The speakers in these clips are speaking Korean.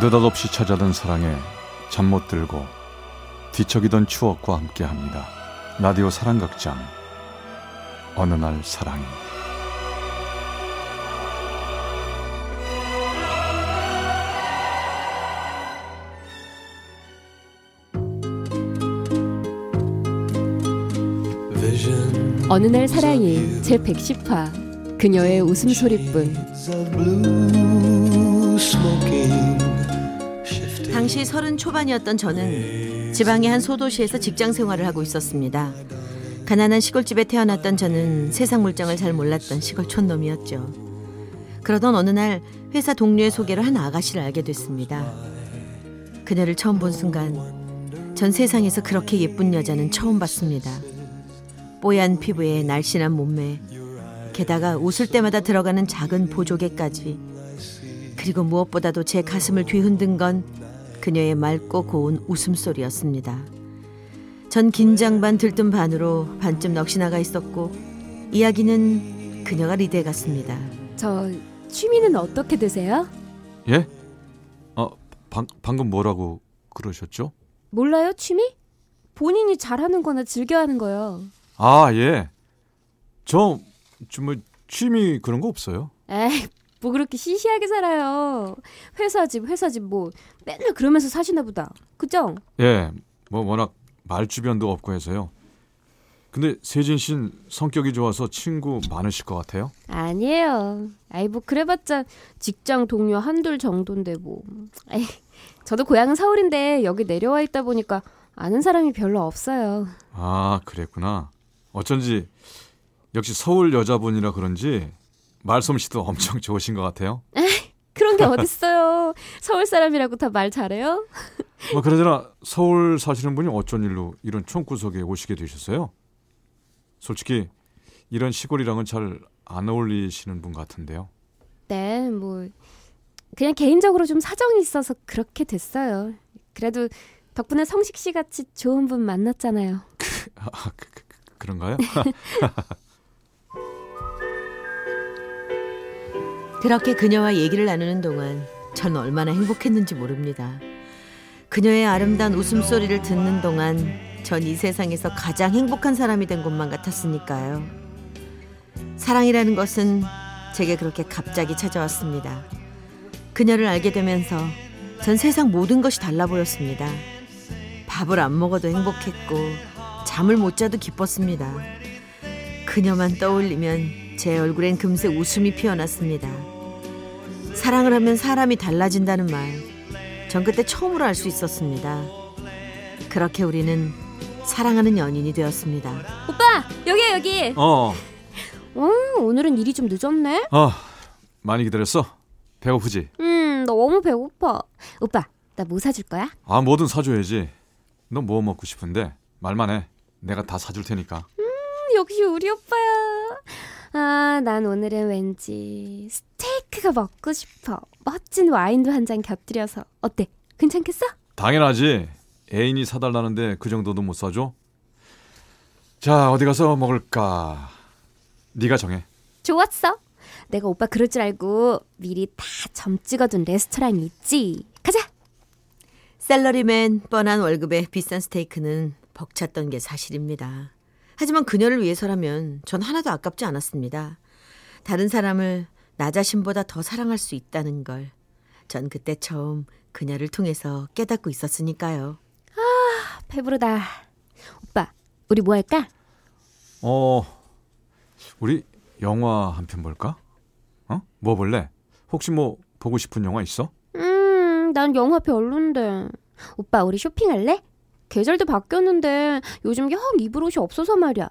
느닷없이 찾아든 사랑에 잠 못 들고 뒤척이던 추억과 함께합니다. 라디오 사랑극장. 어느 날 사랑이 어느 날 사랑이 제 110화. 그녀의 웃음소리뿐 당시 서른 초반이었던 저는 지방의 한 소도시에서 직장 생활을 하고 있었습니다. 가난한 시골집에 태어났던 저는 세상 물정을 잘 몰랐던 시골 촌놈이었죠. 그러던 어느 날 회사 동료의 소개로 한 아가씨를 알게 됐습니다. 그녀를 처음 본 순간 전 세상에서 그렇게 예쁜 여자는 처음 봤습니다. 뽀얀 피부에 날씬한 몸매, 게다가 웃을 때마다 들어가는 작은 보조개까지. 그리고 무엇보다도 제 가슴을 뒤흔든 건 그녀의 맑고 고운 웃음소리였습니다. 전 긴장 반 들뜸 반으로 반쯤 넋이 나가 있었고 이야기는 그녀가 리드해 갔습니다. 저 취미는 어떻게 되세요? 예? 어, 방, 방금 뭐라고 그러셨죠? 몰라요 취미? 본인이 잘하는 거나 즐겨하는 거요. 아, 예. 저, 저 뭐, 취미 그런 거 없어요. 에이 뭐 그렇게 시시하게 살아요. 회사 집 회사 집 뭐 맨날 그러면서 사시나 보다. 그죠? 예, 뭐 워낙 말 주변도 없고 해서요. 근데 세진 씨는 성격이 좋아서 친구 많으실 것 같아요. 아니에요. 아이 뭐 그래봤자 직장 동료 한둘 정도인데 뭐. 에이 저도 고향은 서울인데 여기 내려와 있다 보니까 아는 사람이 별로 없어요. 아, 그랬구나. 어쩐지 역시 서울 여자분이라 그런지 말솜씨도 엄청 좋으신 것 같아요. 그런 게 어딨어요. 서울 사람이라고 다 말 잘해요? 뭐 그러잖아 서울 사시는 분이 어쩐 일로 이런 총구석에 오시게 되셨어요? 솔직히 이런 시골이랑은 잘 안 어울리시는 분 같은데요. 네, 뭐 그냥 개인적으로 좀 사정이 있어서 그렇게 됐어요. 그래도 덕분에 성식 씨 같이 좋은 분 만났잖아요. 아, 그, 그, 그런가요? 그렇게 그녀와 얘기를 나누는 동안 전 얼마나 행복했는지 모릅니다. 그녀의 아름다운 웃음소리를 듣는 동안 전 이 세상에서 가장 행복한 사람이 된 것만 같았으니까요. 사랑이라는 것은 제게 그렇게 갑자기 찾아왔습니다. 그녀를 알게 되면서 전 세상 모든 것이 달라 보였습니다. 밥을 안 먹어도 행복했고 잠을 못 자도 기뻤습니다. 그녀만 떠올리면 제 얼굴엔 금세 웃음이 피어났습니다. 사랑을 하면 사람이 달라진다는 말. 전 그때 처음으로 알 수 있었습니다. 그렇게 우리는 사랑하는 연인이 되었습니다. 오빠 여기 여기. 어, 어, 오늘은 일이 좀 늦었네. 어, 많이 기다렸어? 배고프지? 음, 너무 배고파. 오빠 나 뭐 사줄 거야? 아, 뭐든 사줘야지. 너 뭐 먹고 싶은데 말만 해. 내가 다 사줄 테니까. 음, 역시 우리 오빠야. 아, 난 오늘은 왠지 스테이크가 먹고 싶어. 멋진 와인도 한 잔 곁들여서. 어때? 괜찮겠어? 당연하지. 애인이 사달라는데 그 정도도 못 사줘? 자, 어디 가서 먹을까? 네가 정해. 좋았어. 내가 오빠 그럴 줄 알고 미리 다 점 찍어둔 레스토랑이 있지. 가자. 셀러리맨 뻔한 월급에 비싼 스테이크는 벅찼던 게 사실입니다. 하지만 그녀를 위해서라면 전 하나도 아깝지 않았습니다. 다른 사람을 나 자신보다 더 사랑할 수 있다는 걸. 전 그때 처음 그녀를 통해서 깨닫고 있었으니까요. 배부르다. 오빠, 우리 뭐 할까? 어, 우리 영화 한 편 볼까? 어? 뭐 볼래? 혹시 뭐 보고 싶은 영화 있어? 음, 난 영화 별론데. 오빠, 우리 쇼핑할래? 계절도 바뀌었는데 요즘 영 입을 옷이 없어서 말이야.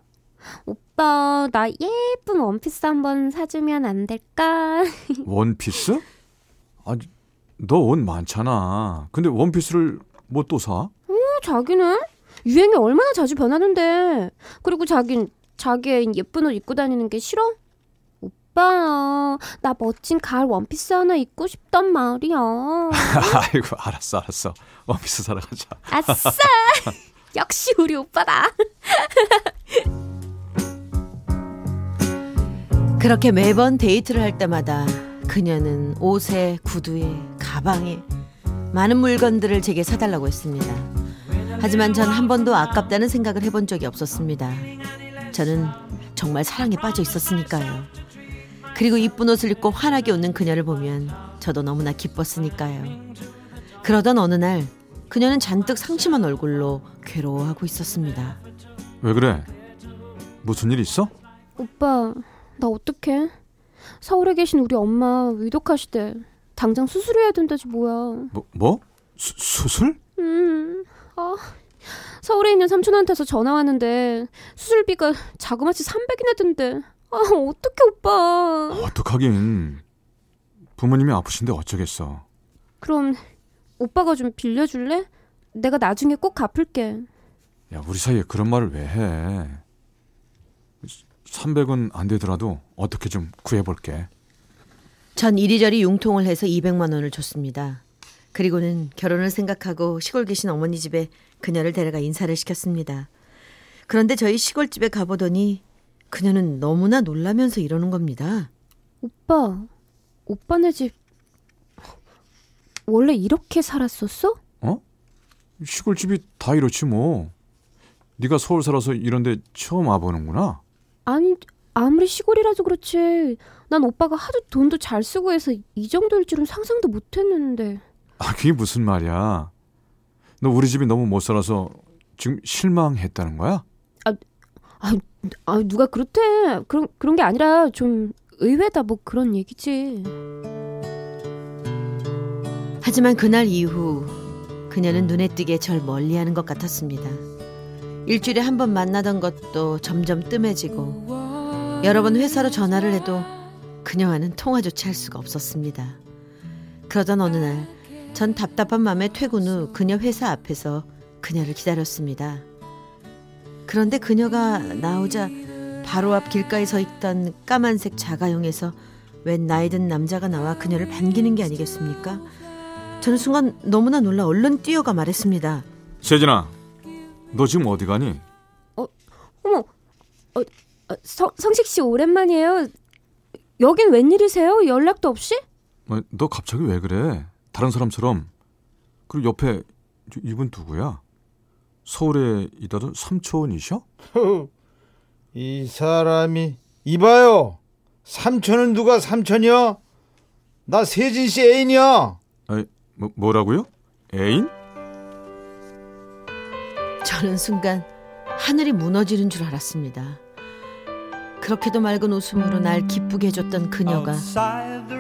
오빠, 나 예쁜 원피스 한번 사주면 안 될까? 원피스? 아, 너옷 많잖아. 근데 원피스를 뭐 또 사? 어, 자기는? 유행이 얼마나 자주 변하는데. 그리고 자긴 자기 예쁜 옷 입고 다니는 게 싫어? 오빠, 나 멋진 가을 원피스 하나 입고 싶단 말이야. 아이고, 알았어, 알았어. 원피스 사러 가자. 아싸! 역시 우리 오빠다. 그렇게 매번 데이트를 할 때마다 그녀는 옷에, 구두에, 가방에 많은 물건들을 제게 사달라고 했습니다. 하지만 전 한 번도 아깝다는 생각을 해본 적이 없었습니다. 저는 정말 사랑에 빠져 있었으니까요. 그리고 이쁜 옷을 입고 환하게 웃는 그녀를 보면 저도 너무나 기뻤으니까요. 그러던 어느 날 그녀는 잔뜩 상심한 얼굴로 괴로워하고 있었습니다. 왜 그래? 무슨 일 있어? 오빠, 나 어떡해? 서울에 계신 우리 엄마 위독하시대. 당장 수술해야 된다지 뭐야. 뭐? 뭐? 수, 수술? 음, 아, 서울에 있는 삼촌한테서 전화 왔는데 수술비가 자그마치 300이나 든대. 아, 어떡해 오빠. 어떡하긴. 부모님이 아프신데 어쩌겠어. 그럼 오빠가 좀 빌려줄래? 내가 나중에 꼭 갚을게. 야, 우리 사이에 그런 말을 왜 해? 300은 안 되더라도 어떻게 좀 구해볼게. 전 이리저리 융통을 해서 200만 원을 줬습니다. 그리고는 결혼을 생각하고 시골 계신 어머니 집에 그녀를 데려가 인사를 시켰습니다. 그런데 저희 시골집에 가보더니 그녀는 너무나 놀라면서 이러는 겁니다. 오빠, 오빠네 집 원래 이렇게 살았었어? 시골집이 다 이렇지 뭐. 네가 서울 살아서 이런데 처음 와보는구나. 아니, 아무리 시골이라도 그렇지. 난 오빠가 하도 돈도 잘 쓰고 해서 이 정도일 줄은 상상도 못 했는데. 아, 그게 무슨 말이야? 너 우리 집이 너무 못 살아서 지금 실망했다는 거야? 아, 누가 그렇대. 그런, 그런 게 아니라 좀 의외다 뭐 그런 얘기지. 하지만 그날 이후 그녀는 눈에 띄게 절 멀리하는 것 같았습니다. 일주일에 한 번 만나던 것도 점점 뜸해지고 여러 번 회사로 전화를 해도 그녀와는 통화조차 할 수가 없었습니다. 그러던 어느 날 전 답답한 마음에 퇴근 후 그녀 회사 앞에서 그녀를 기다렸습니다. 그런데 그녀가 나오자 바로 앞 길가에 서 있던 까만색 자가용에서 웬 나이든 남자가 나와 그녀를 반기는 게 아니겠습니까? 저는 순간 너무나 놀라 얼른 뛰어가 말했습니다. 세진아, 너 지금 어디 가니? 어머, 어, 어, 성, 성식 씨 오랜만이에요. 여긴 웬일이세요? 연락도 없이? 어, 너 갑자기 왜 그래? 다른 사람처럼. 그리고 옆에 저 이분 누구야? 서울에 있다던 삼촌이셔? 이 사람이 이봐요. 삼촌은 누가 삼촌이야? 나 세진 씨 애인이야. 뭐, 뭐라고요? 애인? 저는 순간 하늘이 무너지는 줄 알았습니다. 그렇게도 맑은 웃음으로 날 기쁘게 해줬던 그녀가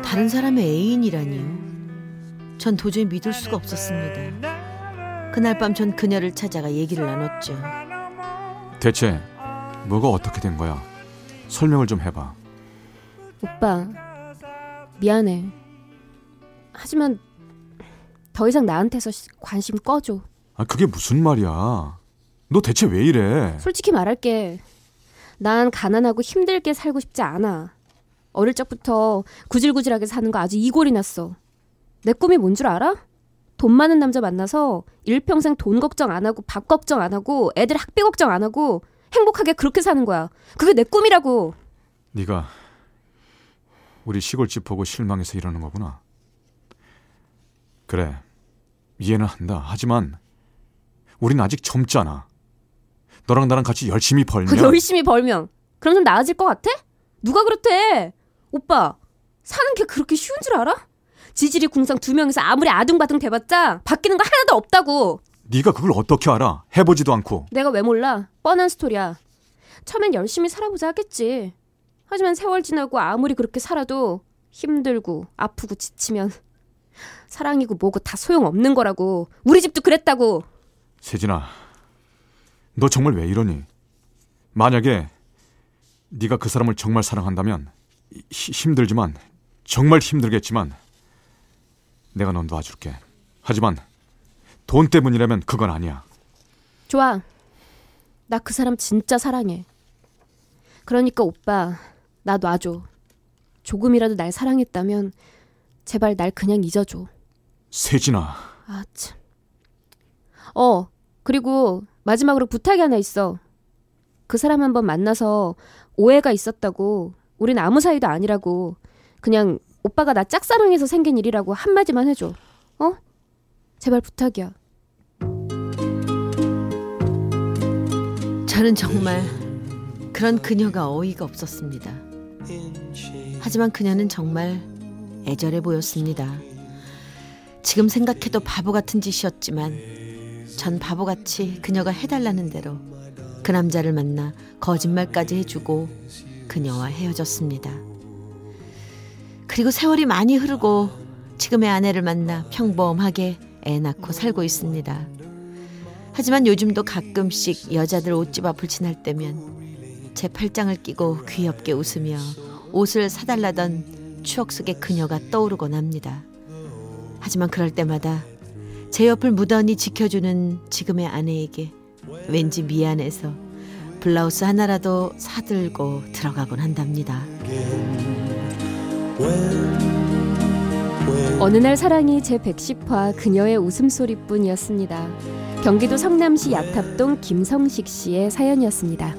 다른 사람의 애인이라니요. 전 도저히 믿을 수가 없었습니다. 그날 밤 전 그녀를 찾아가 얘기를 나눴죠. 대체 뭐가 어떻게 된 거야? 설명을 좀 해봐. 오빠, 미안해. 하지만 더 이상 나한테서 시- 관심 꺼줘. 아, 그게 무슨 말이야? 너 대체 왜 이래? 솔직히 말할게. 난 가난하고 힘들게 살고 싶지 않아. 어릴 적부터 구질구질하게 사는 거 아주 이골이 났어. 내 꿈이 뭔 줄 알아? 돈 많은 남자 만나서 일평생 돈 걱정 안 하고 밥 걱정 안 하고 애들 학비 걱정 안 하고 행복하게 그렇게 사는 거야. 그게 내 꿈이라고. 네가 우리 시골집 보고 실망해서 이러는 거구나. 그래, 이해는 한다. 하지만 우린 아직 젊잖아. 너랑 나랑 같이 열심히 벌면 열심히 벌면 그럼 좀 나아질 것 같아? 누가 그렇대? 오빠 사는 게 그렇게 쉬운 줄 알아? 지질이 궁상 두 명이서 아무리 아둥바둥 대봤자 바뀌는 거 하나도 없다고. 네가 그걸 어떻게 알아? 해보지도 않고. 내가 왜 몰라? 뻔한 스토리야. 처음엔 열심히 살아보자 하겠지. 하지만 세월 지나고 아무리 그렇게 살아도 힘들고 아프고 지치면 사랑이고 뭐고 다 소용없는 거라고. 우리 집도 그랬다고. 세진아, 너 정말 왜 이러니? 만약에 네가 그 사람을 정말 사랑한다면 히- 힘들지만 정말 힘들겠지만 내가 넌 놔줄게. 하지만 돈 때문이라면 그건 아니야. 좋아. 나 그 사람 진짜 사랑해. 그러니까 오빠, 나 놔줘. 조금이라도 날 사랑했다면 제발 날 그냥 잊어줘. 세진아, 아, 참. 어, 그리고 마지막으로 부탁이 하나 있어. 그 사람 한번 만나서 오해가 있었다고. 우린 아무 사이도 아니라고. 그냥 오빠가 나 짝사랑해서 생긴 일이라고 한마디만 해줘. 어? 제발 부탁이야. 저는 정말 그런 그녀가 어이가 없었습니다. 하지만 그녀는 정말 애절해 보였습니다. 지금 생각해도 바보 같은 짓이었지만 전 바보같이 그녀가 해달라는 대로 그 남자를 만나 거짓말까지 해주고 그녀와 헤어졌습니다. 그리고 세월이 많이 흐르고 지금의 아내를 만나 평범하게 애 낳고 살고 있습니다. 하지만 요즘도 가끔씩 여자들 옷집 앞을 지날 때면 제 팔짱을 끼고 귀엽게 웃으며 옷을 사달라던 추억 속의 그녀가 떠오르곤 합니다. 하지만 그럴 때마다 제 옆을 무던히 지켜주는 지금의 아내에게 왠지 미안해서 블라우스 하나라도 사들고 들어가곤 한답니다. 어느 날 사랑이 제 110화 그녀의 웃음소리뿐이었습니다. 경기도 성남시 야탑동 김성식 씨의 사연이었습니다.